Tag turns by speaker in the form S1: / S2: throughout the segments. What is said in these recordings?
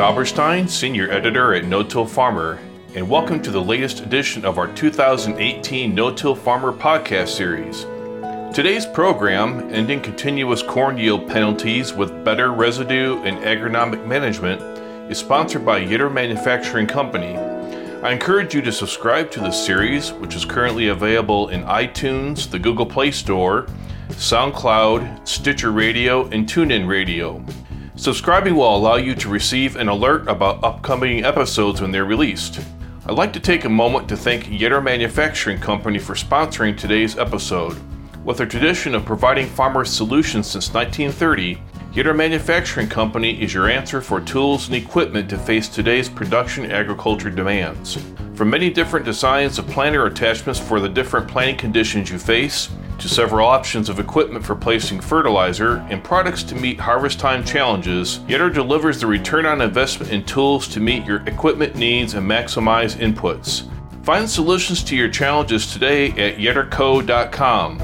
S1: Dauberstein, Senior Editor at No Till Farmer, and welcome to the latest edition of our 2018 No Till Farmer podcast series. Today's program, ending continuous corn yield penalties with better residue and agronomic management, is sponsored by Yetter Manufacturing Company. I encourage you to subscribe to this series, which is currently available in iTunes, the Google Play Store, SoundCloud, Stitcher Radio, and TuneIn Radio. Subscribing will allow you to receive an alert about upcoming episodes when they're released. I'd like to take a moment to thank Yetter Manufacturing Company for sponsoring today's episode. With a tradition of providing farmers solutions since 1930, Yetter Manufacturing Company is your answer for tools and equipment to face today's production agriculture demands. From many different designs of planter attachments for the different planting conditions you face, to several options of equipment for placing fertilizer and products to meet harvest time challenges, Yetter delivers the return on investment in tools to meet your equipment needs and maximize inputs. Find solutions to your challenges today at yetterco.com.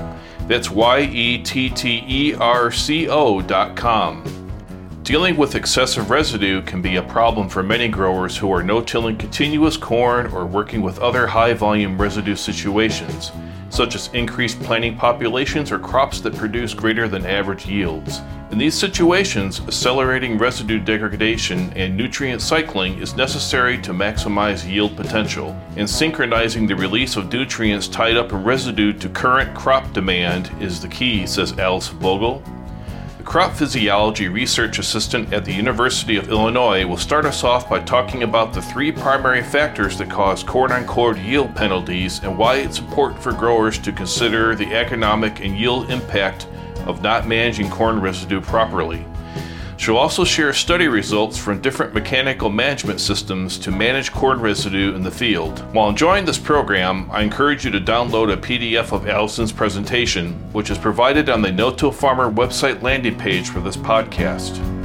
S1: That's Y E T T E R C O.com. Dealing with excessive residue can be a problem for many growers who are no tilling continuous corn or working with other high volume residue situations, such as increased planting populations or crops that produce greater than average yields. In these situations, accelerating residue degradation and nutrient cycling is necessary to maximize yield potential, and synchronizing the release of nutrients tied up in residue to current crop demand is the key, says Allison Vogel. Crop physiology research assistant at the University of Illinois will start us off by talking about the three primary factors that cause corn on corn yield penalties and why it's important for growers to consider the economic and yield impact of not managing corn residue properly. She'll also share study results from different mechanical management systems to manage corn residue in the field. While enjoying this program, I encourage you to download a PDF of Allison's presentation, which is provided on the No Till Farmer website landing page for this podcast.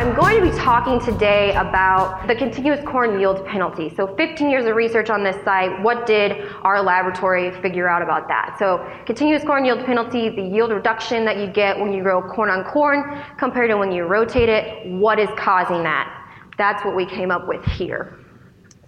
S2: I'm going to be talking today about the continuous corn yield penalty. So 15 years of research on this site, what did our laboratory figure out about that? So continuous corn yield penalty, the yield reduction that you get when you grow corn on corn compared to when you rotate it, what is causing that? That's what we came up with here.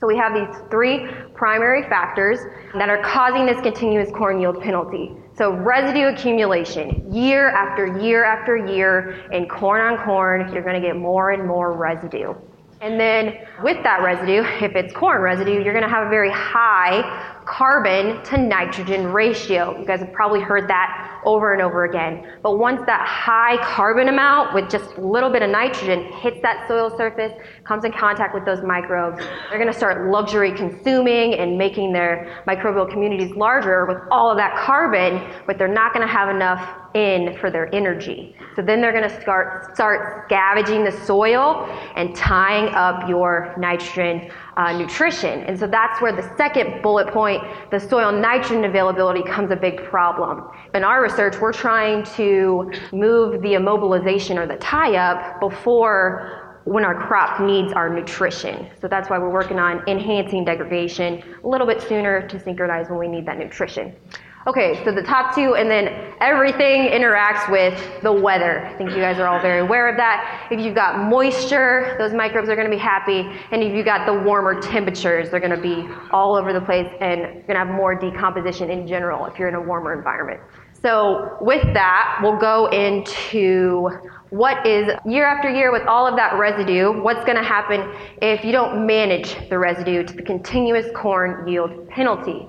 S2: So we have these three primary factors that are causing this continuous corn yield penalty. So residue accumulation, year after year after year in corn on corn, you're going to get more and more residue. And then with that residue, if it's corn residue, you're going to have a very high carbon to nitrogen ratio. You guys have probably heard that over and over again. But once that high carbon amount with just a little bit of nitrogen hits that soil surface, comes in contact with those microbes, they're going to start luxury consuming and making their microbial communities larger with all of that carbon, but they're not going to have enough in for their energy. So then they're going to start start scavenging the soil and tying up your nitrogen uh, nutrition. And so that's where the second bullet point, the soil nitrogen availability, comes a big problem. In our research, we're trying to move the immobilization or the tie up before when our crop needs our nutrition. So that's why we're working on enhancing degradation a little bit sooner to synchronize when we need that nutrition. Okay, so the top two, and then everything interacts with the weather. I think you guys are all very aware of that. If you've got moisture, those microbes are going to be happy. And if you've got the warmer temperatures, they're going to be all over the place and you're going to have more decomposition in general if you're in a warmer environment. So, with that, we'll go into what is year after year with all of that residue, what's going to happen if you don't manage the residue to the continuous corn yield penalty.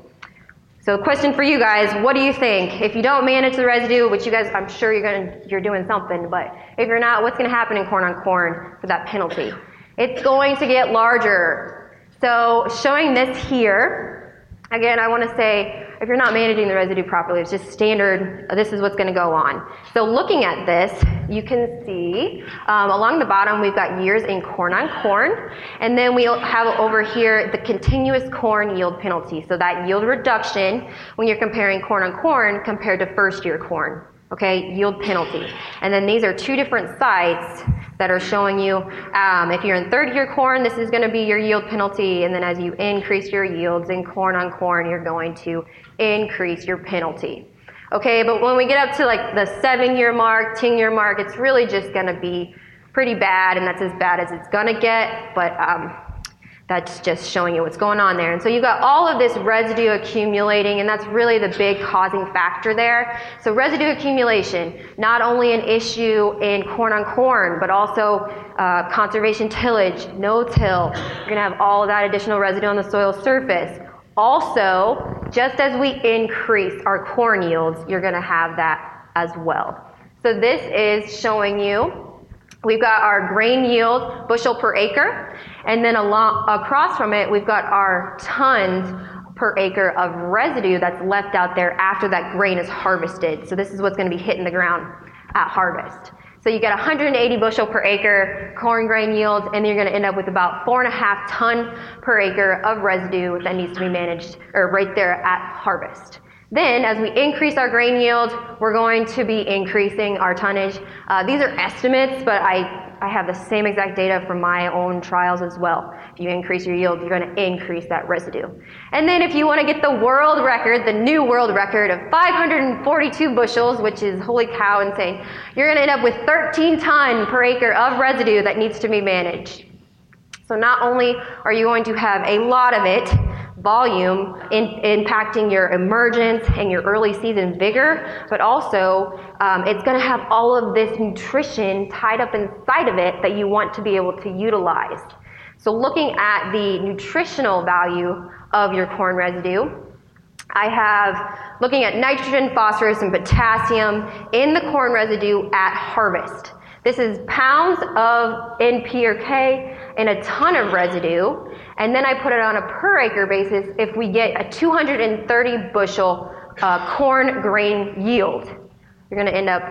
S2: So, question for you guys: What do you think if you don't manage the residue? Which you guys, I'm sure you're going you're doing something, but if you're not, what's going to happen in corn on corn for that penalty? It's going to get larger. So, showing this here. Again, I want to say if you're not managing the residue properly, it's just standard, this is what's going to go on. So looking at this, you can see um, along the bottom we've got years in corn on corn, and then we have over here the continuous corn yield penalty. So that yield reduction when you're comparing corn on corn compared to first year corn okay, yield penalty. And then these are two different sites that are showing you um, if you're in third year corn, this is going to be your yield penalty. And then as you increase your yields in corn on corn, you're going to increase your penalty. Okay, but when we get up to like the seven year mark, 10 year mark, it's really just gonna be pretty bad, and that's as bad as it's gonna get, but um, that's just showing you what's going on there. And so you've got all of this residue accumulating, and that's really the big causing factor there. So residue accumulation, not only an issue in corn on corn, but also uh, conservation tillage, no-till. You're gonna have all of that additional residue on the soil surface. Also, just as we increase our corn yields, you're gonna have that as well. So this is showing you We've got our grain yield bushel per acre, and then along, across from it, we've got our tons per acre of residue that's left out there after that grain is harvested. So this is what's going to be hitting the ground at harvest. So you get 180 bushel per acre corn grain yields, and you're going to end up with about four and a half ton per acre of residue that needs to be managed, or right there at harvest. Then, as we increase our grain yield, we're going to be increasing our tonnage. Uh, these are estimates, but I, I have the same exact data from my own trials as well. If you increase your yield, you're going to increase that residue. And then, if you want to get the world record, the new world record of 542 bushels, which is holy cow insane, you're going to end up with 13 ton per acre of residue that needs to be managed. So, not only are you going to have a lot of it, volume in, impacting your emergence and your early season vigor, but also um, it's going to have all of this nutrition tied up inside of it that you want to be able to utilize. So, looking at the nutritional value of your corn residue, I have looking at nitrogen, phosphorus, and potassium in the corn residue at harvest. This is pounds of NP or K in a ton of residue, and then I put it on a per acre basis if we get a 230 bushel uh, corn grain yield. You're going to end up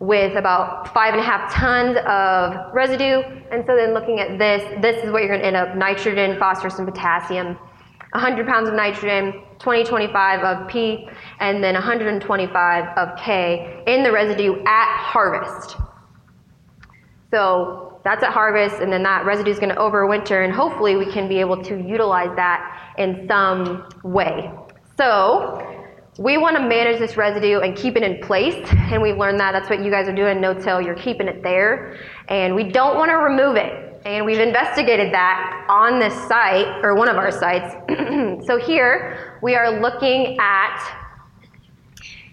S2: with about five and a half tons of residue. And so then looking at this, this is what you're going to end up nitrogen, phosphorus, and potassium. 100 pounds of nitrogen, 20, 25 of P, and then 125 of K in the residue at harvest. So that's at harvest, and then that residue is going to overwinter, and hopefully we can be able to utilize that in some way. So we want to manage this residue and keep it in place, and we've learned that. That's what you guys are doing, no-till. You're keeping it there, and we don't want to remove it. And we've investigated that on this site, or one of our sites. so here we are looking at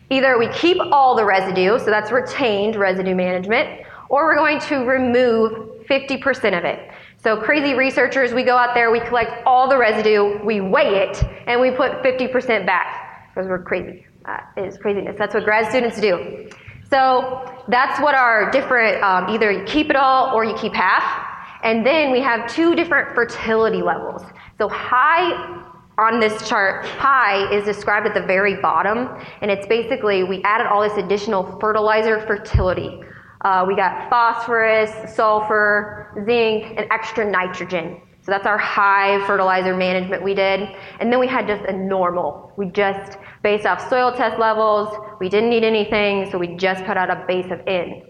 S2: either we keep all the residue, so that's retained residue management, or we're going to remove 50% of it. So crazy researchers, we go out there, we collect all the residue, we weigh it, and we put 50% back because we're crazy. That is craziness. That's what grad students do. So that's what our different, um, either you keep it all or you keep half. And then we have two different fertility levels. So high on this chart, high is described at the very bottom, and it's basically we added all this additional fertilizer fertility. Uh, we got phosphorus, sulfur, zinc, and extra nitrogen. So that's our high fertilizer management we did. And then we had just a normal. We just, based off soil test levels, we didn't need anything, so we just put out a base of N.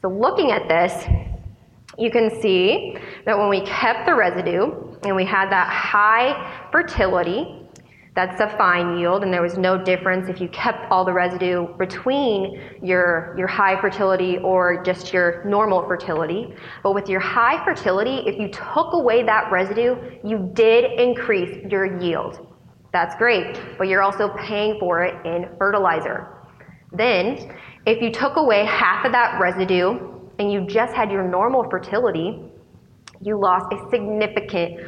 S2: So looking at this, you can see that when we kept the residue and we had that high fertility, that's a fine yield, and there was no difference if you kept all the residue between your, your high fertility or just your normal fertility. But with your high fertility, if you took away that residue, you did increase your yield. That's great, but you're also paying for it in fertilizer. Then, if you took away half of that residue and you just had your normal fertility, you lost a significant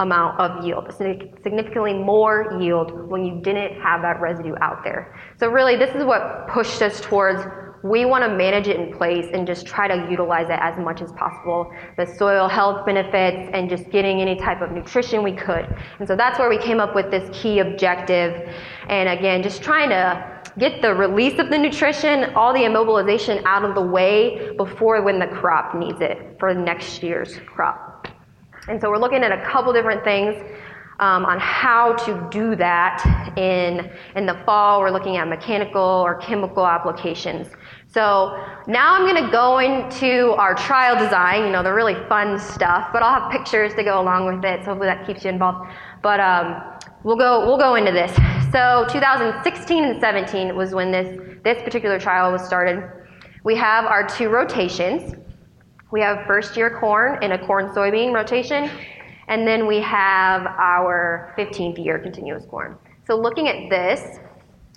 S2: amount of yield, significantly more yield when you didn't have that residue out there. So really, this is what pushed us towards we want to manage it in place and just try to utilize it as much as possible. The soil health benefits and just getting any type of nutrition we could. And so that's where we came up with this key objective. And again, just trying to get the release of the nutrition, all the immobilization out of the way before when the crop needs it for next year's crop. And so we're looking at a couple different things um, on how to do that in, in the fall. We're looking at mechanical or chemical applications. So now I'm going to go into our trial design, you know, the really fun stuff, but I'll have pictures to go along with it, so hopefully that keeps you involved. But um, we'll, go, we'll go into this. So 2016 and 17 was when this, this particular trial was started. We have our two rotations. We have first year corn in a corn soybean rotation, and then we have our 15th year continuous corn. So looking at this,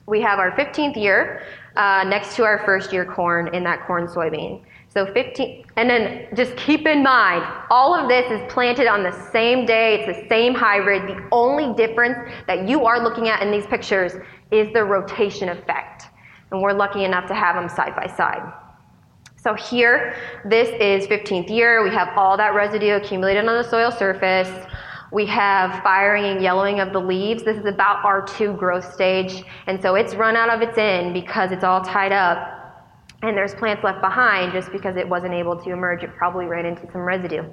S2: we have our 15th year uh, next to our first year corn in that corn soybean. So 15, and then just keep in mind, all of this is planted on the same day. It's the same hybrid. The only difference that you are looking at in these pictures is the rotation effect. And we're lucky enough to have them side by side. So here, this is 15th year. We have all that residue accumulated on the soil surface. We have firing and yellowing of the leaves. This is about R2 growth stage. And so it's run out of its end because it's all tied up and there's plants left behind just because it wasn't able to emerge. It probably ran into some residue.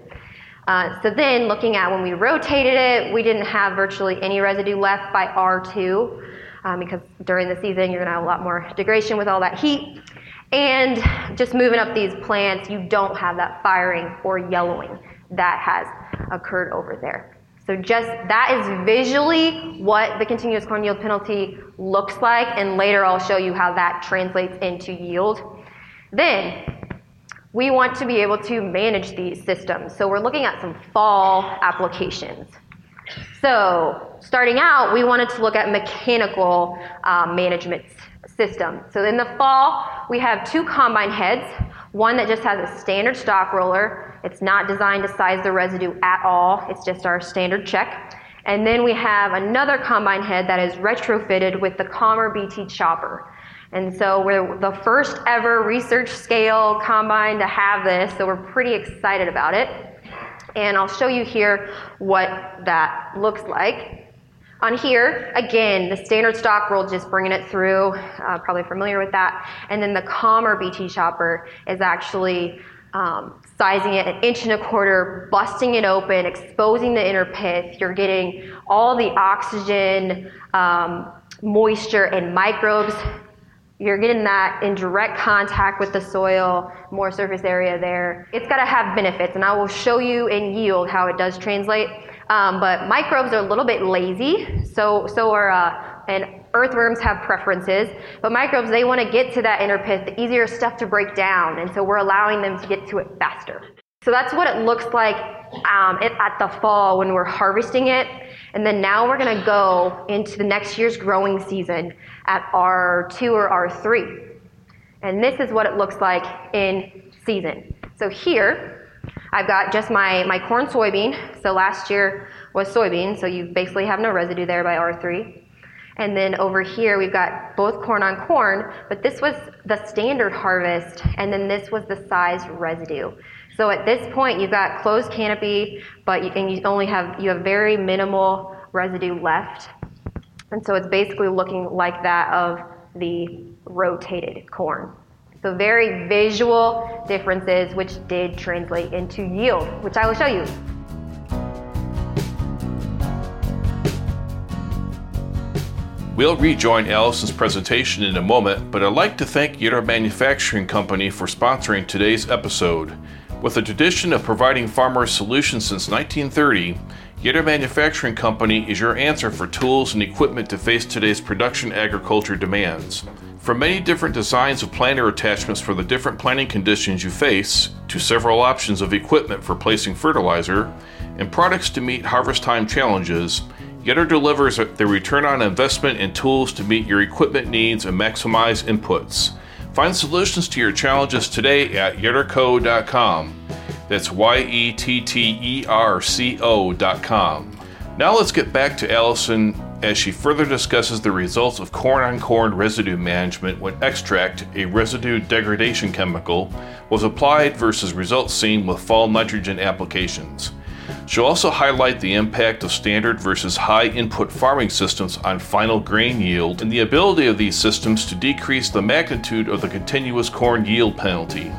S2: Uh, so then looking at when we rotated it, we didn't have virtually any residue left by R2 um, because during the season you're going to have a lot more degradation with all that heat. And just moving up these plants, you don't have that firing or yellowing that has occurred over there. So just that is visually what the continuous corn yield penalty looks like, and later I'll show you how that translates into yield. Then we want to be able to manage these systems. So we're looking at some fall applications. So starting out, we wanted to look at mechanical um, management system. So in the fall, we have two combine heads, one that just has a standard stalk roller. It's not designed to size the residue at all. It's just our standard check. And then we have another combine head that is retrofitted with the Calmer BT chopper. And so we're the first ever research scale combine to have this, so we're pretty excited about it. And I'll show you here what that looks like. On here, again, the standard stalk roll, just bringing it through, uh, probably familiar with that. And then the Calmer BT chopper is actually um, sizing it an inch and a quarter, busting it open, exposing the inner pith. You're getting all the oxygen, um, moisture, and microbes you're getting that in direct contact with the soil, more surface area there. It's got to have benefits, and I will show you in yield how it does translate. Um, but microbes are a little bit lazy, so so are uh, and earthworms have preferences. But microbes they want to get to that inner pith, the easier stuff to break down, and so we're allowing them to get to it faster. So that's what it looks like um, at the fall when we're harvesting it. And then now we're going to go into the next year's growing season at R2 or R3. And this is what it looks like in season. So here, I've got just my, my corn soybean. So last year was soybean, so you basically have no residue there by R3. And then over here, we've got both corn on corn, but this was the standard harvest, and then this was the size residue. So at this point, you've got closed canopy, but you, and you only have you have very minimal residue left, and so it's basically looking like that of the rotated corn. So very visual differences, which did translate into yield, which I will show you.
S1: We'll rejoin Allison's presentation in a moment, but I'd like to thank Yetter Manufacturing Company for sponsoring today's episode. With a tradition of providing farmers solutions since 1930, Yetter Manufacturing Company is your answer for tools and equipment to face today's production agriculture demands. From many different designs of planter attachments for the different planting conditions you face, to several options of equipment for placing fertilizer, and products to meet harvest time challenges, Yetter delivers the return on investment in tools to meet your equipment needs and maximize inputs. Find solutions to your challenges today at yetterco.com. That's Y E T T E R C O dot com. Now let's get back to Allison as she further discusses the results of corn on corn residue management when extract, a residue degradation chemical, was applied versus results seen with fall nitrogen applications. She'll also highlight the impact of standard versus high input farming systems on final grain yield and the ability of these systems to decrease the magnitude of the continuous corn yield penalty.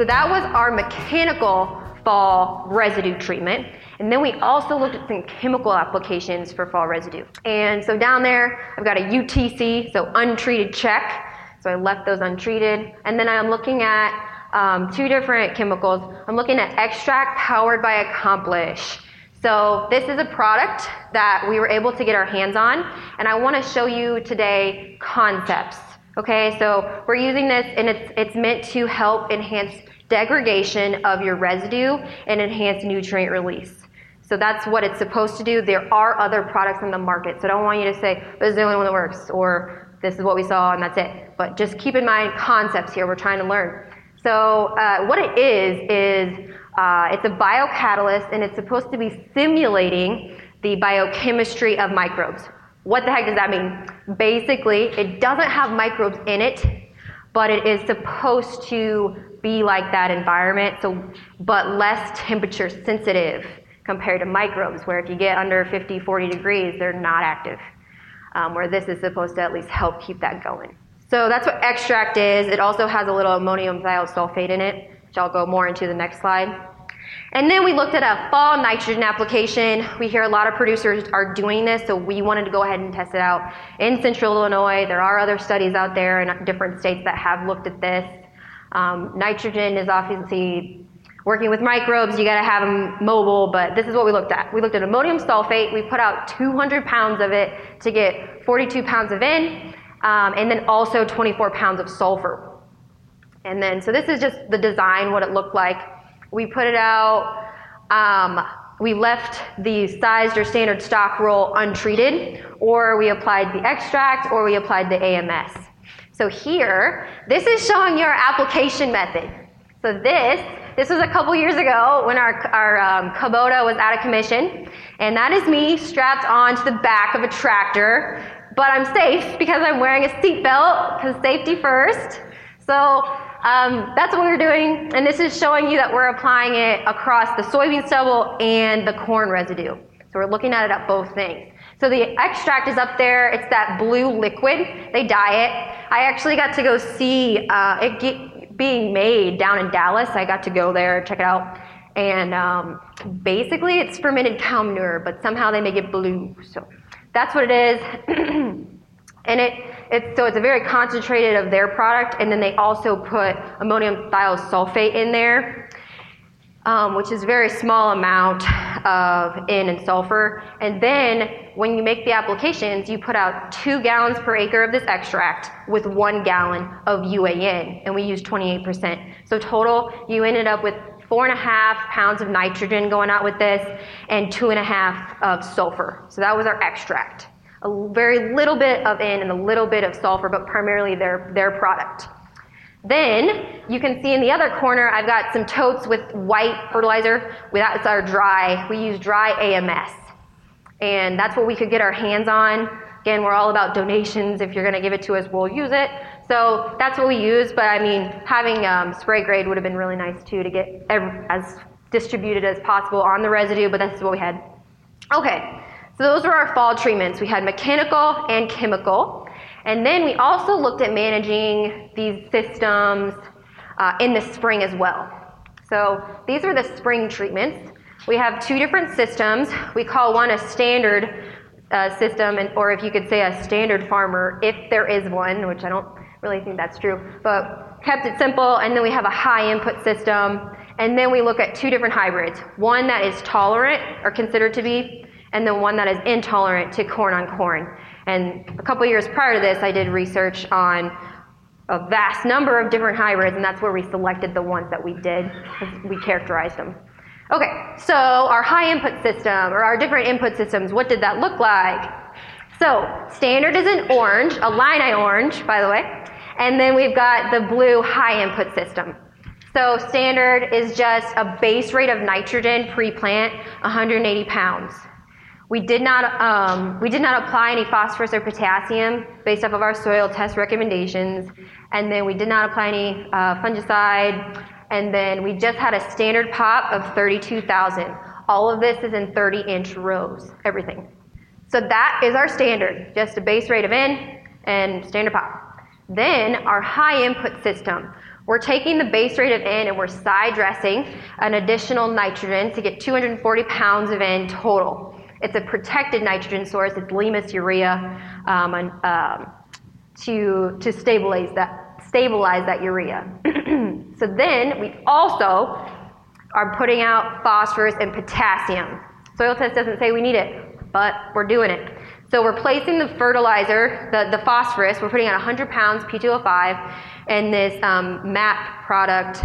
S2: So that was our mechanical fall residue treatment. And then we also looked at some chemical applications for fall residue. And so down there, I've got a UTC, so untreated check. So I left those untreated. And then I'm looking at um, two different chemicals. I'm looking at extract powered by Accomplish. So this is a product that we were able to get our hands on, and I want to show you today concepts. Okay, so we're using this, and it's it's meant to help enhance degradation of your residue and enhance nutrient release. So that's what it's supposed to do. There are other products on the market, so I don't want you to say this is the only one that works or this is what we saw and that's it. But just keep in mind concepts here. We're trying to learn. So uh, what it is is uh, it's a biocatalyst and it's supposed to be simulating the biochemistry of microbes. What the heck does that mean? Basically, it doesn't have microbes in it, but it is supposed to be like that environment, so but less temperature sensitive compared to microbes, where if you get under 50, 40 degrees, they're not active. Um, where this is supposed to at least help keep that going. So that's what extract is. It also has a little ammonium thiosulfate in it, which I'll go more into the next slide. And then we looked at a fall nitrogen application. We hear a lot of producers are doing this, so we wanted to go ahead and test it out in central Illinois. There are other studies out there in different states that have looked at this. Um, nitrogen is obviously working with microbes, you got to have them mobile, but this is what we looked at. We looked at ammonium sulfate. We put out 200 pounds of it to get 42 pounds of N, um, and then also 24 pounds of sulfur. And then, so this is just the design, what it looked like. We put it out. Um, we left the sized or standard stalk roll untreated, or we applied the extract, or we applied the AMS. So here, this is showing your application method. So this, this was a couple years ago when our, our um, Kubota was out of commission, and that is me strapped onto the back of a tractor, but I'm safe because I'm wearing a seatbelt, because safety first. So um, that's what we're doing, and this is showing you that we're applying it across the soybean stubble and the corn residue. So we're looking at it at both things. So the extract is up there. It's that blue liquid. They dye it. I actually got to go see uh, it get, being made down in Dallas. I got to go there, check it out. And um, basically, it's fermented cow manure, but somehow they make it blue. So that's what it is. and it it's, so it's a very concentrated of their product, and then they also put ammonium thiosulfate in there, um, which is a very small amount of N and sulfur. And then when you make the applications, you put out two gallons per acre of this extract with one gallon of UAN, and we use 28%. So total, you ended up with four and a half pounds of nitrogen going out with this, and two and a half of sulfur. So that was our extract a very little bit of N and a little bit of sulfur, but primarily their, their product. Then you can see in the other corner, I've got some totes with white fertilizer. That's our dry. We use dry AMS. And that's what we could get our hands on. Again, we're all about donations. If you're going to give it to us, we'll use it. So that's what we use. But I mean, having um, spray grade would have been really nice too to get every, as distributed as possible on the residue, but that's what we had. Okay, so those were our fall treatments. We had mechanical and chemical. And then we also looked at managing these systems uh, in the spring as well. So these are the spring treatments. We have two different systems. We call one a standard uh, system, and, or if you could say a standard farmer, if there is one, which I don't really think that's true, but kept it simple. And then we have a high input system. And then we look at two different hybrids one that is tolerant or considered to be and then one that is intolerant to corn on corn. And a couple years prior to this, I did research on a vast number of different hybrids, and that's where we selected the ones that we did, we characterized them. Okay, so our high input system, or our different input systems, what did that look like? So, standard is an orange, a line Illini orange, by the way, and then we've got the blue high input system. So, standard is just a base rate of nitrogen pre plant, 180 pounds. We did not, um, we did not apply any phosphorus or potassium based off of our soil test recommendations. And then we did not apply any uh, fungicide. And then we just had a standard pop of 32,000. All of this is in 30 inch rows, everything. So that is our standard, just a base rate of N and standard pop. Then our high input system. We're taking the base rate of N and we're side dressing an additional nitrogen to get 240 pounds of N total. It's a protected nitrogen source. It's Limus urea um, um, to, to stabilize that, stabilize that urea. So then we also are putting out phosphorus and potassium. Soil test doesn't say we need it, but we're doing it. So we're placing the fertilizer, the, the phosphorus, we're putting out 100 pounds P2O5 and this um, MAP product,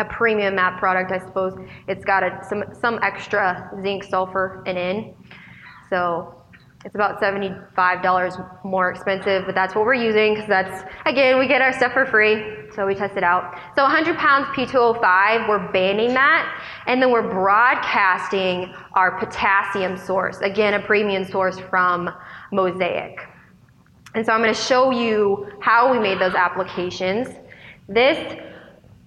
S2: a premium MAP product, I suppose. It's got a, some, some extra zinc, sulfur, and in. So it's about $75 more expensive, but that's what we're using because that's, again, we get our stuff for free, so we test it out. So 100 pounds P2O5, we're banding that, and then we're broadcasting our potassium source, again, a premium source from Mosaic. And so I'm going to show you how we made those applications. This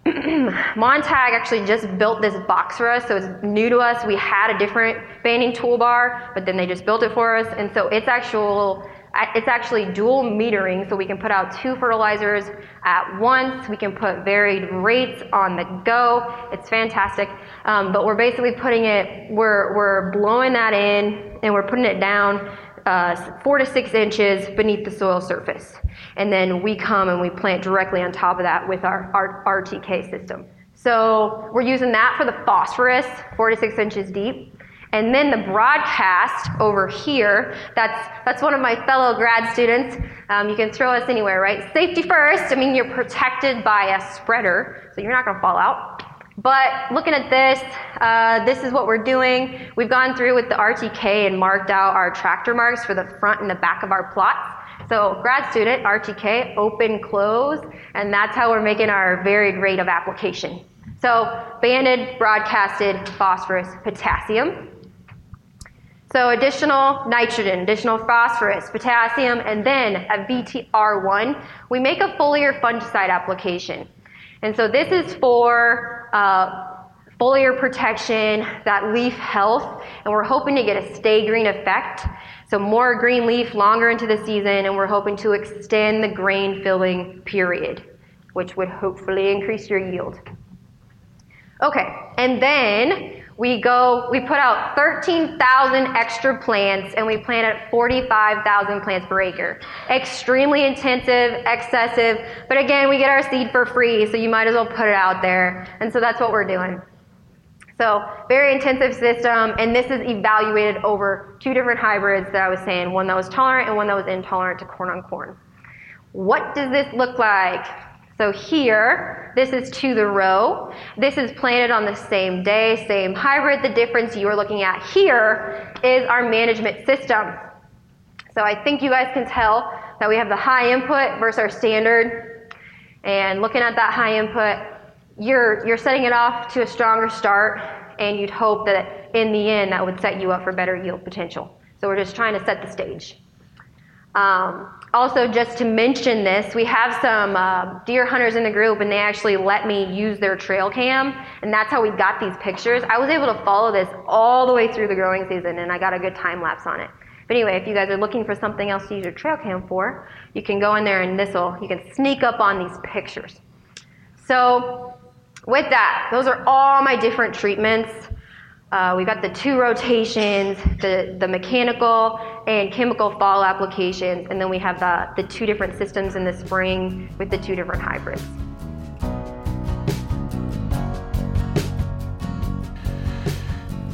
S2: Montag actually just built this box for us, so it's new to us. We had a different banding toolbar, but then they just built it for us, and so it's actual. It's actually dual metering, so we can put out two fertilizers at once. We can put varied rates on the go. It's fantastic. Um, but we're basically putting it, we're, we're blowing that in and we're putting it down uh, four to six inches beneath the soil surface. And then we come and we plant directly on top of that with our, our RTK system. So we're using that for the phosphorus, four to six inches deep. And then the broadcast over here, that's, that's one of my fellow grad students. Um, you can throw us anywhere, right? Safety first. I mean, you're protected by a spreader, so you're not going to fall out. But looking at this, uh, this is what we're doing. We've gone through with the RTK and marked out our tractor marks for the front and the back of our plots. So grad student, RTK, open, close, and that's how we're making our varied rate of application. So banded, broadcasted, phosphorus, potassium. So additional nitrogen, additional phosphorus, potassium, and then a VTR1, we make a foliar fungicide application. And so this is for uh, foliar protection, that leaf health, and we're hoping to get a stay green effect. So more green leaf longer into the season, and we're hoping to extend the grain filling period, which would hopefully increase your yield. Okay, and then we go, we put out 13,000 extra plants and we planted 45,000 plants per acre. Extremely intensive, excessive, but again, we get our seed for free, so you might as well put it out there. And so that's what we're doing. So, very intensive system, and this is evaluated over two different hybrids that I was saying one that was tolerant and one that was intolerant to corn on corn. What does this look like? So here, this is to the row. This is planted on the same day, same hybrid. The difference you are looking at here is our management system. So I think you guys can tell that we have the high input versus our standard. And looking at that high input, you're, you're setting it off to a stronger start, and you'd hope that in the end that would set you up for better yield potential. So we're just trying to set the stage. Um, also, just to mention this, we have some uh, deer hunters in the group, and they actually let me use their trail cam, and that's how we got these pictures. I was able to follow this all the way through the growing season, and I got a good time lapse on it. But anyway, if you guys are looking for something else to use your trail cam for, you can go in there and this'll you can sneak up on these pictures. So, with that, those are all my different treatments. Uh, we've got the two rotations, the, the mechanical and chemical fall applications, and then we have the, the two different systems in the spring with the two different hybrids.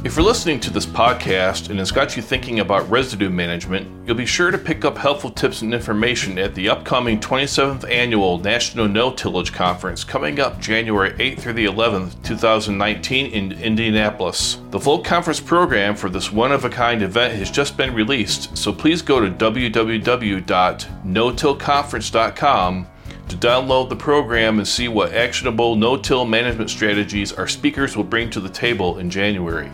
S1: If you're listening to this podcast and it's got you thinking about residue management, you'll be sure to pick up helpful tips and information at the upcoming 27th Annual National No Tillage Conference coming up January 8th through the 11th, 2019 in Indianapolis. The full conference program for this one of a kind event has just been released, so please go to www.notillconference.com to download the program and see what actionable no-till management strategies our speakers will bring to the table in January.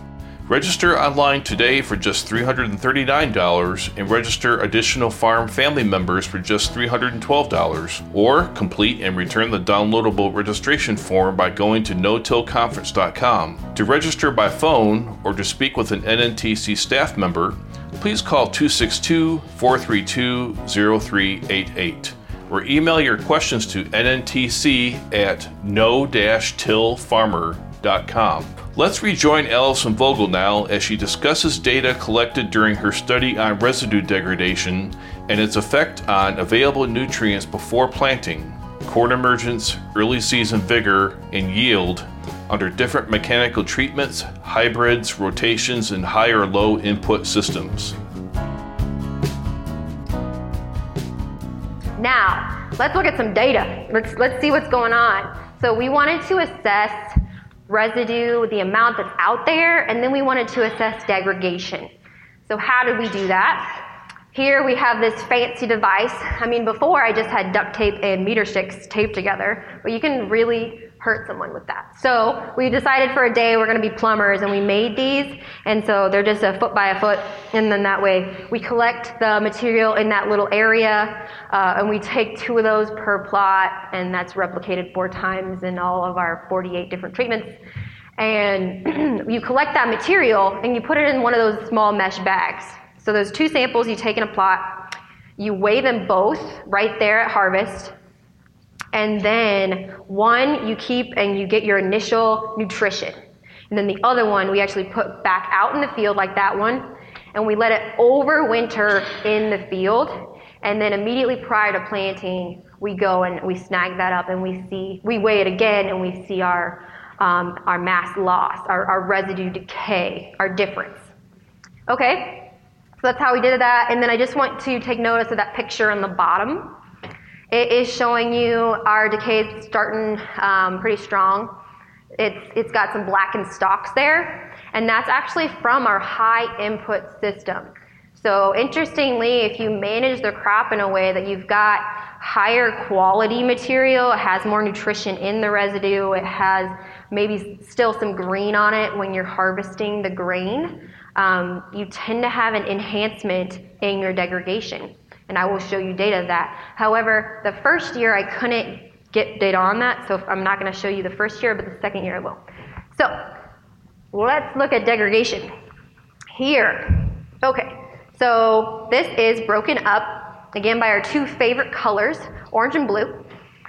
S1: Register online today for just $339 and register additional farm family members for just $312 or complete and return the downloadable registration form by going to notillconference.com. To register by phone or to speak with an NNTC staff member, please call 262 432 0388 or email your questions to nntc at no-tillfarmer.com. Let's rejoin Allison Vogel now as she discusses data collected during her study on residue degradation and its effect on available nutrients before planting. corn emergence, early season vigor, and yield under different mechanical treatments, hybrids, rotations, and high or low input systems.
S2: Now, let's look at some data. Let's, let's see what's going on. So we wanted to assess residue, the amount that's out there, and then we wanted to assess degradation. So how did we do that? Here we have this fancy device. I mean, before I just had duct tape and meter sticks taped together, but you can really hurt someone with that. So we decided for a day we're going to be plumbers, and we made these, and so they're just a foot by a foot, and then that way we collect the material in that little area, uh, and we take two of those per plot, and that's replicated four times in all of our 48 different treatments. And you collect that material and you put it in one of those small mesh bags. So those two samples you take in a plot, you weigh them both right there at harvest, and then one you keep and you get your initial nutrition. And then the other one we actually put back out in the field like that one, and we let it overwinter in the field. And then immediately prior to planting, we go and we snag that up and we see, we weigh it again and we see our, um, our mass loss, our, our residue decay, our difference. Okay, so that's how we did that. And then I just want to take notice of that picture on the bottom. It is showing you our decay starting um, pretty strong. It's, it's got some blackened stalks there, and that's actually from our high input system. So interestingly, if you manage the crop in a way that you've got higher quality material, it has more nutrition in the residue, it has maybe still some green on it when you're harvesting the grain, um, you tend to have an enhancement in your degradation. And I will show you data of that. However, the first year I couldn't get data on that, so I'm not going to show you the first year, but the second year I will. So let's look at degradation. Here, okay, so this is broken up again by our two favorite colors, orange and blue.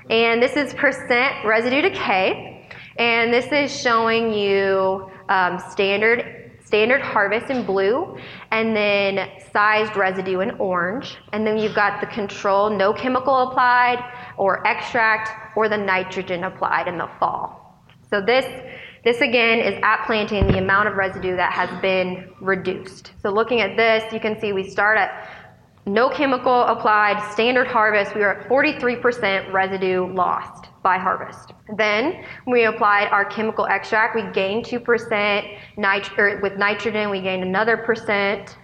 S2: And this is percent residue decay. And this is showing you um, standard standard harvest in blue, and then sized residue in orange. And then you've got the control, no chemical applied, or extract, or the nitrogen applied in the fall. So this, this again is at planting the amount of residue that has been reduced. So looking at this, you can see we start at no chemical applied, standard harvest, we are at 43% residue lost by harvest. Then we applied our chemical extract. We gained 2%. Nit- with nitrogen, we gained another percent.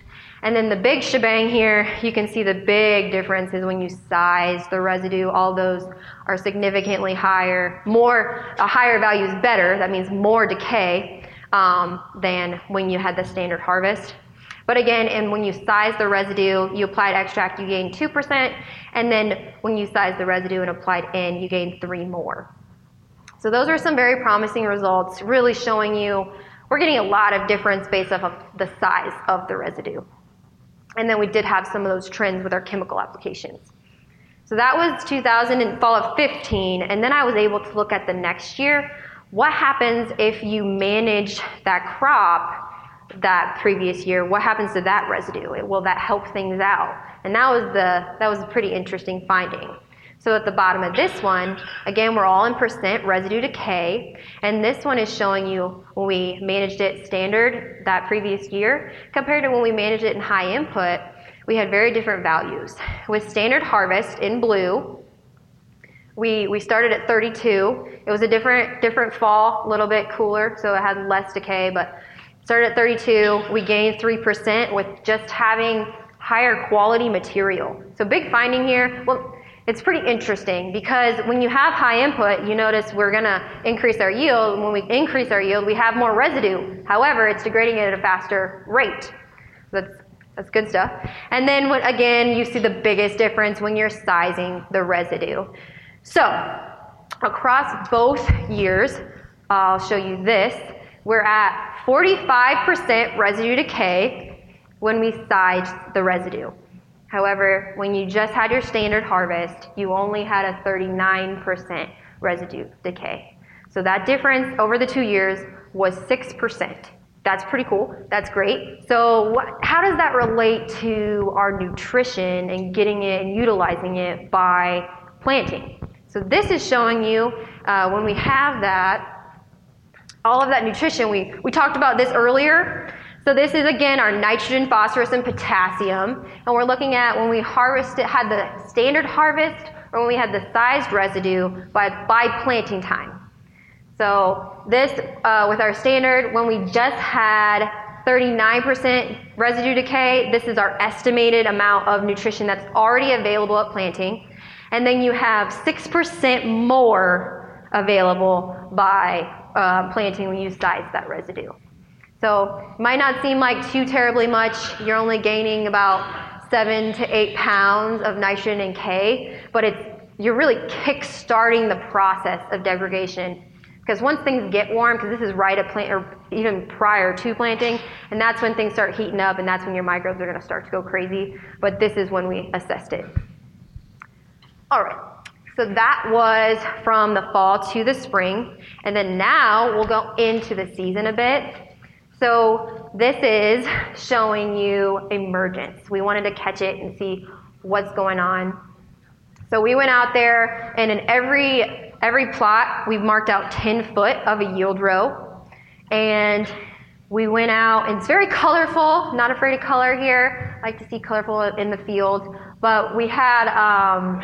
S2: And then the big shebang here, you can see the big difference is when you size the residue. All those are significantly higher. More, a higher value is better. That means more decay um, than when you had the standard harvest. But again, and when you size the residue, you applied extract, you gain 2%, and then when you size the residue and applied N, you gain 3 more. So those are some very promising results, really showing you we're getting a lot of difference based off of the size of the residue. And then we did have some of those trends with our chemical applications. So that was 2000 and fall of 15, and then I was able to look at the next year. What happens if you manage that crop that previous year, what happens to that residue? Will that help things out? And that was the that was a pretty interesting finding. So at the bottom of this one, again, we're all in percent residue decay, and this one is showing you when we managed it standard that previous year compared to when we managed it in high input, we had very different values. With standard harvest in blue, we, we started at 32. It was a different different fall, a little bit cooler, so it had less decay, but Started at 32, we gained 3% with just having higher quality material. So big finding here. Well, it's pretty interesting because when you have high input, you notice we're going to increase our yield. When we increase our yield, we have more residue. However, it's degrading at a faster rate. That's that's good stuff. And then when, again, you see the biggest difference when you're sizing the residue. So across both years, I'll show you this. We're at 45% residue decay when we size the residue. However, when you just had your standard harvest, you only had a 39% residue decay. So that difference over the two years was 6%. That's pretty cool. That's great. So, how does that relate to our nutrition and getting it and utilizing it by planting? So this is showing you uh, when we have that, all of that nutrition. We, we talked about this earlier. So this is again our nitrogen, phosphorus, and potassium. And we're looking at when we harvested, had the standard harvest or when we had the sized residue by, by planting time. So this, uh, with our standard, when we just had 39% residue decay, this is our estimated amount of nutrition that's already available at planting. And then you have 6% more available by uh, planting when you size that residue. So it might not seem like too terribly much. You're only gaining about seven to eight pounds of nitrogen and K, but it's you're really kick-starting the process of degradation. Because once things get warm, because this is right at plant, or even prior to planting, and that's when things start heating up, and that's when your microbes are going to start to go crazy. But this is when we assessed it. All right. So that was from the fall to the spring. And then now we'll go into the season a bit. So this is showing you emergence. We wanted to catch it and see what's going on. So we went out there and in every every plot we've marked out 10 foot of a yield row. And we went out and it's very colorful, not afraid of color here. I like to see colorful in the field. But we had um,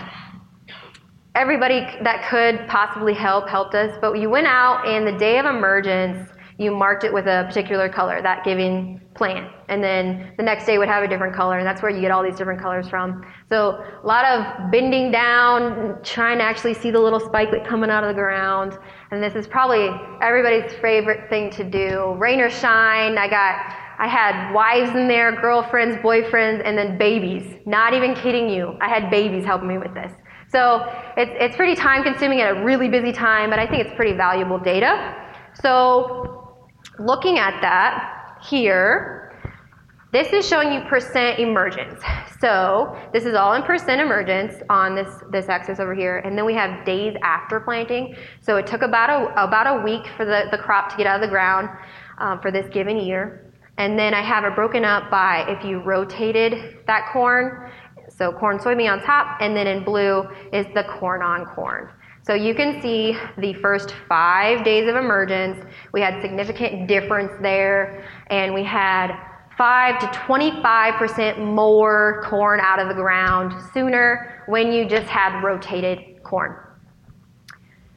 S2: everybody that could possibly help helped us, but you went out and the day of emergence, you marked it with a particular color, that giving plant. And then the next day would have a different color, and that's where you get all these different colors from. So a lot of bending down, trying to actually see the little spikelet coming out of the ground. And this is probably everybody's favorite thing to do. Rain or shine, I got I had wives in there, girlfriends, boyfriends, and then babies. Not even kidding you. I had babies helping me with this. So it's, it's pretty time consuming at a really busy time, but I think it's pretty valuable data. So looking at that here, this is showing you percent emergence. So this is all in percent emergence on this, this axis over here. And then we have days after planting. So it took about a, about a week for the, the crop to get out of the ground um, for this given year. And then I have it broken up by if you rotated that corn so corn, soybean on top, and then in blue is the corn on corn. So you can see the first five days of emergence, we had significant difference there, and we had 5 to 25% more corn out of the ground sooner when you just had rotated corn.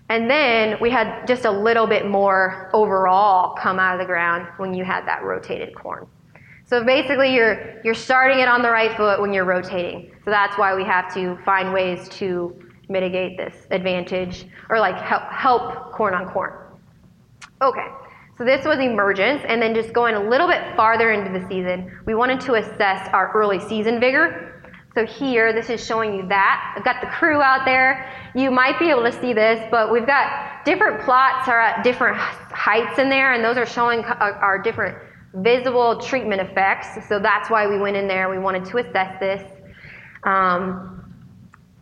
S2: And then we had just a little bit more overall come out of the ground when you had that rotated corn. So basically, you're, you're starting it on the right foot when you're rotating. So that's why we have to find ways to mitigate this advantage or like help, help corn on corn. Okay, so this was emergence, and then just going a little bit farther into the season, we wanted to assess our early season vigor. So here, this is showing you that. I've got the crew out there. You might be able to see this, but we've got different plots are at different heights in there, and those are showing uh, our different visible treatment effects. So that's why we went in there. We wanted to assess this. Um,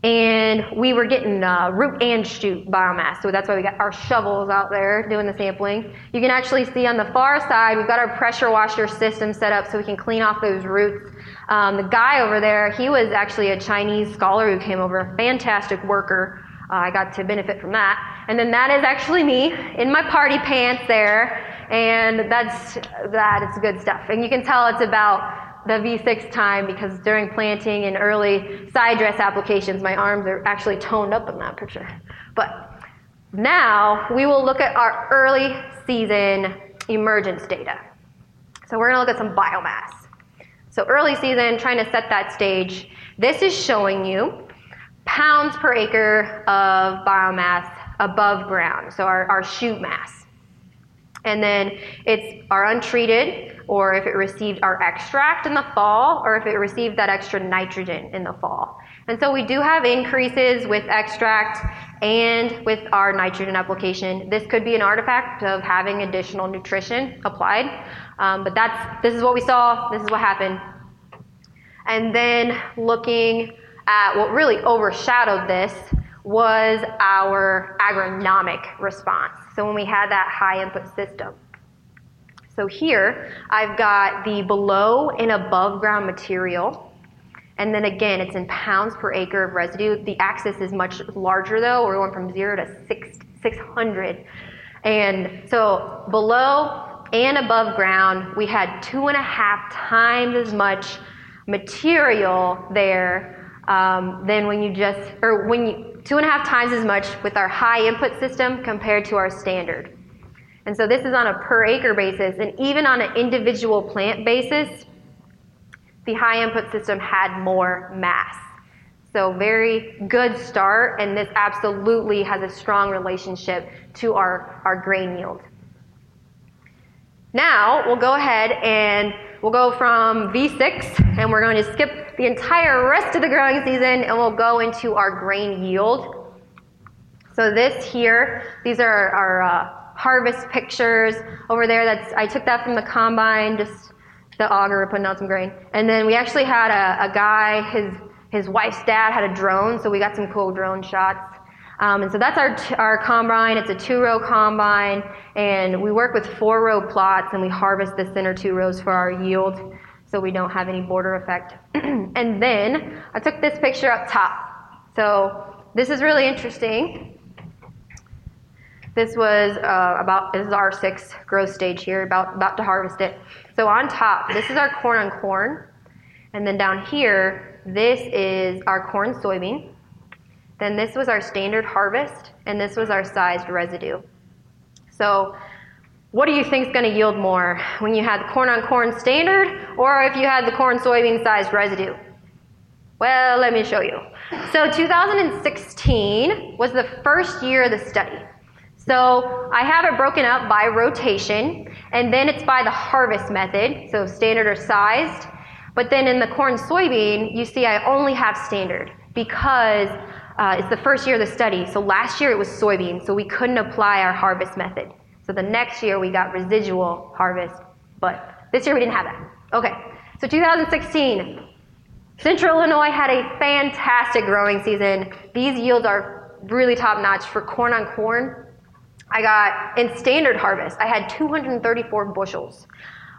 S2: and we were getting uh, root and shoot biomass. So that's why we got our shovels out there doing the sampling. You can actually see on the far side, we've got our pressure washer system set up so we can clean off those roots. Um, the guy over there, he was actually a Chinese scholar who came over, fantastic worker. Uh, I got to benefit from that. And then that is actually me in my party pants there and that's that. It's good stuff. And you can tell it's about the V6 time because during planting and early side dress applications, my arms are actually toned up in that picture. But now we will look at our early season emergence data. So we're going to look at some biomass. So early season, trying to set that stage. This is showing you pounds per acre of biomass above ground, so our, our shoot mass. And then it's our untreated, or if it received our extract in the fall, or if it received that extra nitrogen in the fall. And so we do have increases with extract and with our nitrogen application. This could be an artifact of having additional nutrition applied, um, but that's this is what we saw. This is what happened. And then looking at what really overshadowed this was our agronomic response. So when we had that high input system. So here I've got the below and above ground material. And then again, it's in pounds per acre of residue. The axis is much larger though. We're going from zero to six, 600. And so below and above ground, we had two and a half times as much material there um, than when you just, or when you, two and a half times as much with our high input system compared to our standard. And so this is on a per acre basis, and even on an individual plant basis, the high input system had more mass. So very good start, and this absolutely has a strong relationship to our, our grain yield. Now we'll go ahead and we'll go from V6, and we're going to skip the entire rest of the growing season, and we'll go into our grain yield. So this here, these are our uh, harvest pictures over there. That's I took that from the combine, just the auger putting out some grain. And then we actually had a, a guy, his his wife's dad had a drone, so we got some cool drone shots. Um, and so that's our, t- our combine. It's a two row combine, and we work with four row plots, and we harvest the center two rows for our yield so we don't have any border effect. and then I took this picture up top. So this is really interesting. This was uh, about, this is our sixth growth stage here, about, about to harvest it. So on top, this is our corn on corn. And then down here, this is our corn soybean. Then this was our standard harvest, and this was our sized residue. So what do you think is going to yield more when you had the corn on corn standard or if you had the corn soybean sized residue? Well, let me show you. So 2016 was the first year of the study. So I have it broken up by rotation, and then it's by the harvest method, so standard or sized. But then in the corn soybean, you see I only have standard because uh, it's the first year of the study. So last year it was soybean, so we couldn't apply our harvest method. So the next year we got residual harvest, but this year we didn't have that. Okay, so 2016, Central Illinois had a fantastic growing season. These yields are really top notch for corn on corn. I got, in standard harvest, I had 234 bushels.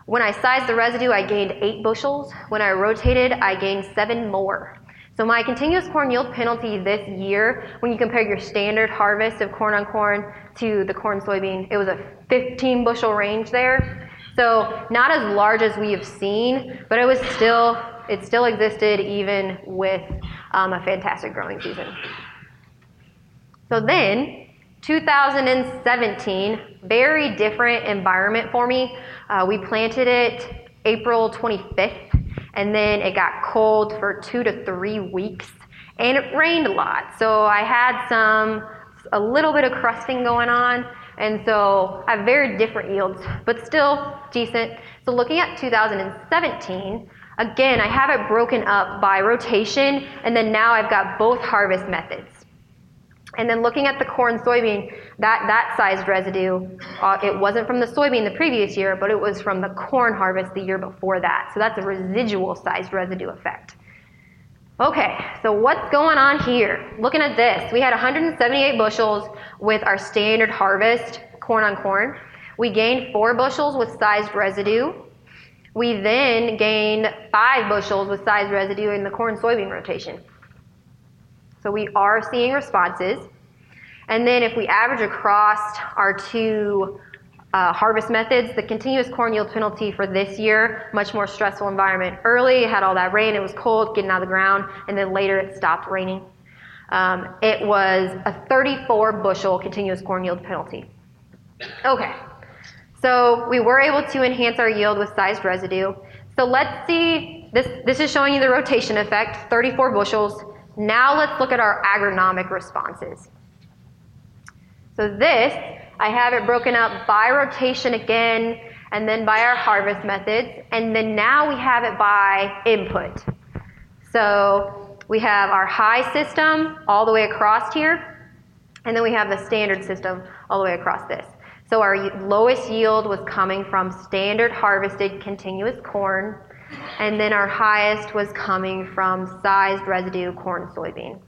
S2: When I sized the residue, I gained eight bushels. When I rotated, I gained seven more. So my continuous corn yield penalty this year, when you compare your standard harvest of corn on corn to the corn soybean, it was a 15 bushel range there. So not as large as we have seen, but it was still, it still existed even with um, a fantastic growing season. So then, 2017, very different environment for me. Uh, we planted it April 25th, and then it got cold for two to three weeks, and it rained a lot. So I had some, a little bit of crusting going on, and so I have very different yields, but still decent. So looking at 2017, again, I have it broken up by rotation, and then now I've got both harvest methods. And then looking at the corn soybean, that, that sized residue, uh, it wasn't from the soybean the previous year, but it was from the corn harvest the year before that. So that's a residual sized residue effect. Okay, so what's going on here? Looking at this, we had 178 bushels with our standard harvest, corn on corn. We gained four bushels with sized residue. We then gained five bushels with sized residue in the corn soybean rotation. So we are seeing responses. And then if we average across our two uh, harvest methods, the continuous corn yield penalty for this year, much more stressful environment. Early, it had all that rain, it was cold, getting out of the ground, and then later it stopped raining. Um, it was a 34 bushel continuous corn yield penalty. Okay, so we were able to enhance our yield with sized residue. So let's see, this, this is showing you the rotation effect, 34 bushels. Now let's look at our agronomic responses. So this, I have it broken up by rotation again, and then by our harvest methods, and then now we have it by input. So we have our high system all the way across here, and then we have the standard system all the way across this. So our lowest yield was coming from standard harvested continuous corn, and then our highest was coming from sized residue corn soybean.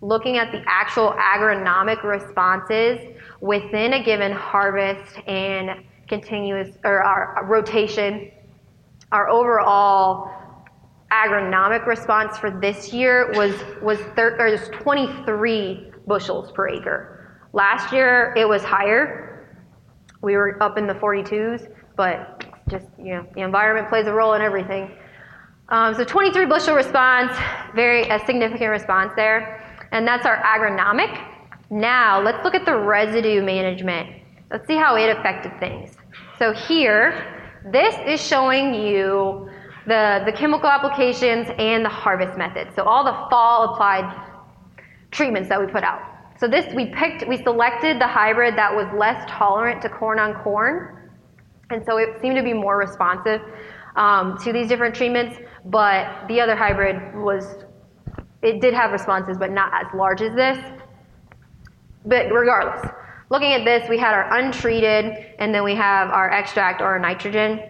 S2: Looking at the actual agronomic responses within a given harvest and continuous or our rotation, our overall agronomic response for this year was was, thir- or was 23 bushels per acre. Last year it was higher. We were up in the 42s, but just you know the environment plays a role in everything. Um, so 23 bushel response, very a significant response there, and that's our agronomic. Now let's look at the residue management. Let's see how it affected things. So here, this is showing you the, the chemical applications and the harvest methods. So all the fall applied treatments that we put out. So this, we picked, we selected the hybrid that was less tolerant to corn on corn. And so it seemed to be more responsive um, to these different treatments. But the other hybrid was, it did have responses, but not as large as this. But regardless, looking at this, we had our untreated, and then we have our extract or our nitrogen,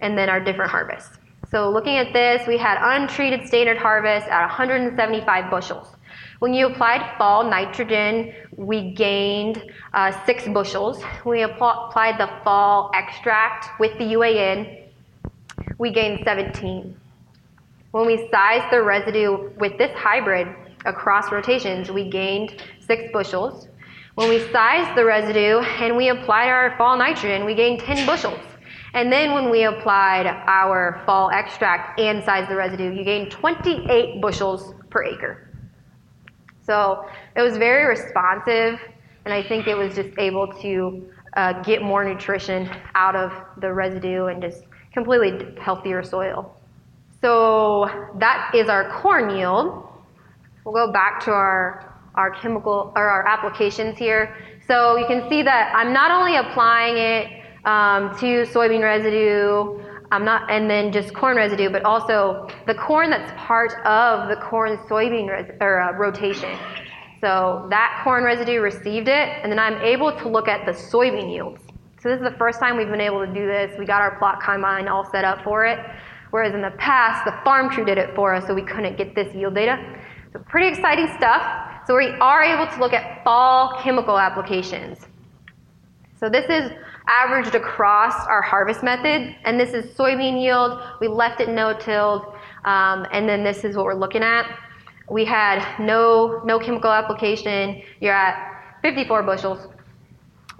S2: and then our different harvests. So looking at this, we had untreated standard harvest at 175 bushels. When you applied fall nitrogen, we gained uh, six bushels. We applied the fall extract with the UAN, we gained 17. When we sized the residue with this hybrid across rotations, we gained six bushels. When we sized the residue and we applied our fall nitrogen, we gained 10 bushels. And then when we applied our fall extract and sized the residue, you gained 28 bushels per acre. So it was very responsive, and I think it was just able to uh, get more nutrition out of the residue and just completely healthier soil. So that is our corn yield. We'll go back to our our chemical or our applications here. So you can see that I'm not only applying it um, to soybean residue, I'm not, and then just corn residue, but also the corn that's part of the corn soybean res, or uh, rotation. So that corn residue received it, and then I'm able to look at the soybean yields. So this is the first time we've been able to do this. We got our plot combine all set up for it, whereas in the past the farm crew did it for us, so we couldn't get this yield data. So pretty exciting stuff. So we are able to look at fall chemical applications. So this is averaged across our harvest method, and this is soybean yield. We left it no-tilled, um, and then this is what we're looking at. We had no, no chemical application. You're at 54 bushels.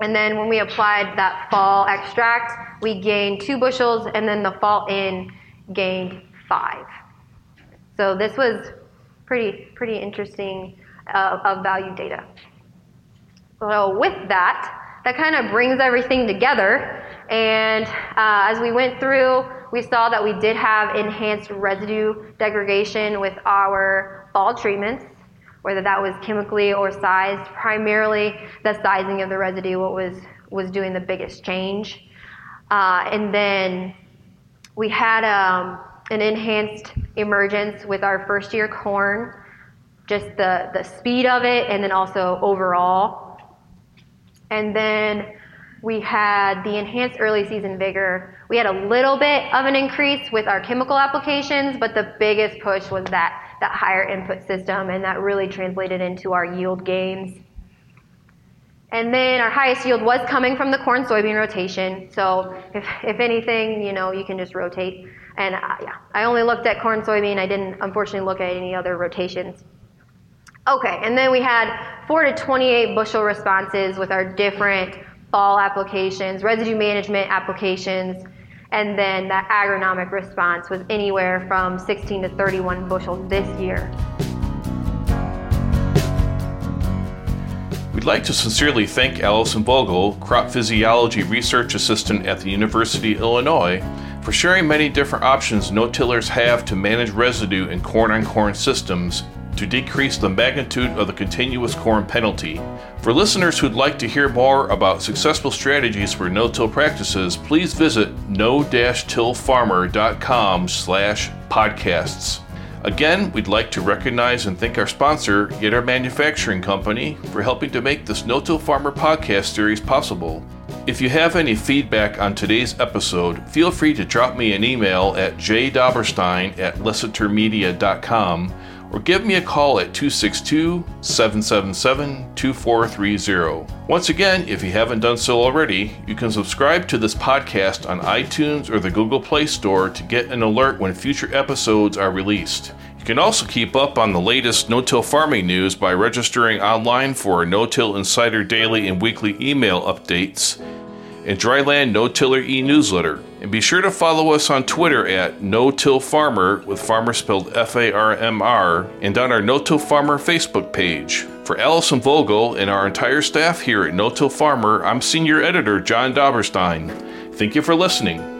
S2: And then when we applied that fall extract, we gained two bushels, and then the fall N gained five. So this was pretty, pretty interesting uh, of value data. So with that, that kind of brings everything together. And uh, as we went through, we saw that we did have enhanced residue degradation with our fall treatments, whether that was chemically or sized. Primarily, the sizing of the residue what was was doing the biggest change. Uh, and then we had um, an enhanced emergence with our first year corn just the, the speed of it and then also overall. And then we had the enhanced early season vigor. We had a little bit of an increase with our chemical applications, but the biggest push was that, that higher input system, and that really translated into our yield gains. And then our highest yield was coming from the corn soybean rotation. So if, if anything, you know, you can just rotate. And uh, yeah, I only looked at corn soybean. I didn't unfortunately look at any other rotations. Okay, and then we had 4 to 28 bushel responses with our different fall applications, residue management applications, and then that agronomic response was anywhere from 16 to 31 bushels this year.
S1: We'd like to sincerely thank Allison Vogel, Crop Physiology Research Assistant at the University of Illinois, for sharing many different options no-tillers have to manage residue in corn-on-corn systems to decrease the magnitude of the continuous corn penalty. For listeners who'd like to hear more about successful strategies for no-till practices, please visit no-tillfarmer.com slash podcasts. Again, we'd like to recognize and thank our sponsor, Yetter Manufacturing Company, for helping to make this No-Till Farmer podcast series possible. If you have any feedback on today's episode, feel free to drop me an email at jdobberstein at lessitermedia.com or give me a call at 262 777 2430. Once again, if you haven't done so already, you can subscribe to this podcast on iTunes or the Google Play Store to get an alert when future episodes are released. You can also keep up on the latest no-till farming news by registering online for our No-Till Insider daily and weekly email updates and Dryland No-Tiller e-newsletter. And be sure to follow us on Twitter at No-Till Farmer with farmer spelled F-A-R-M-R and on our No-Till Farmer Facebook page. For Allison Vogel and our entire staff here at No-Till Farmer, I'm Senior Editor John Dobberstein. Thank you for listening.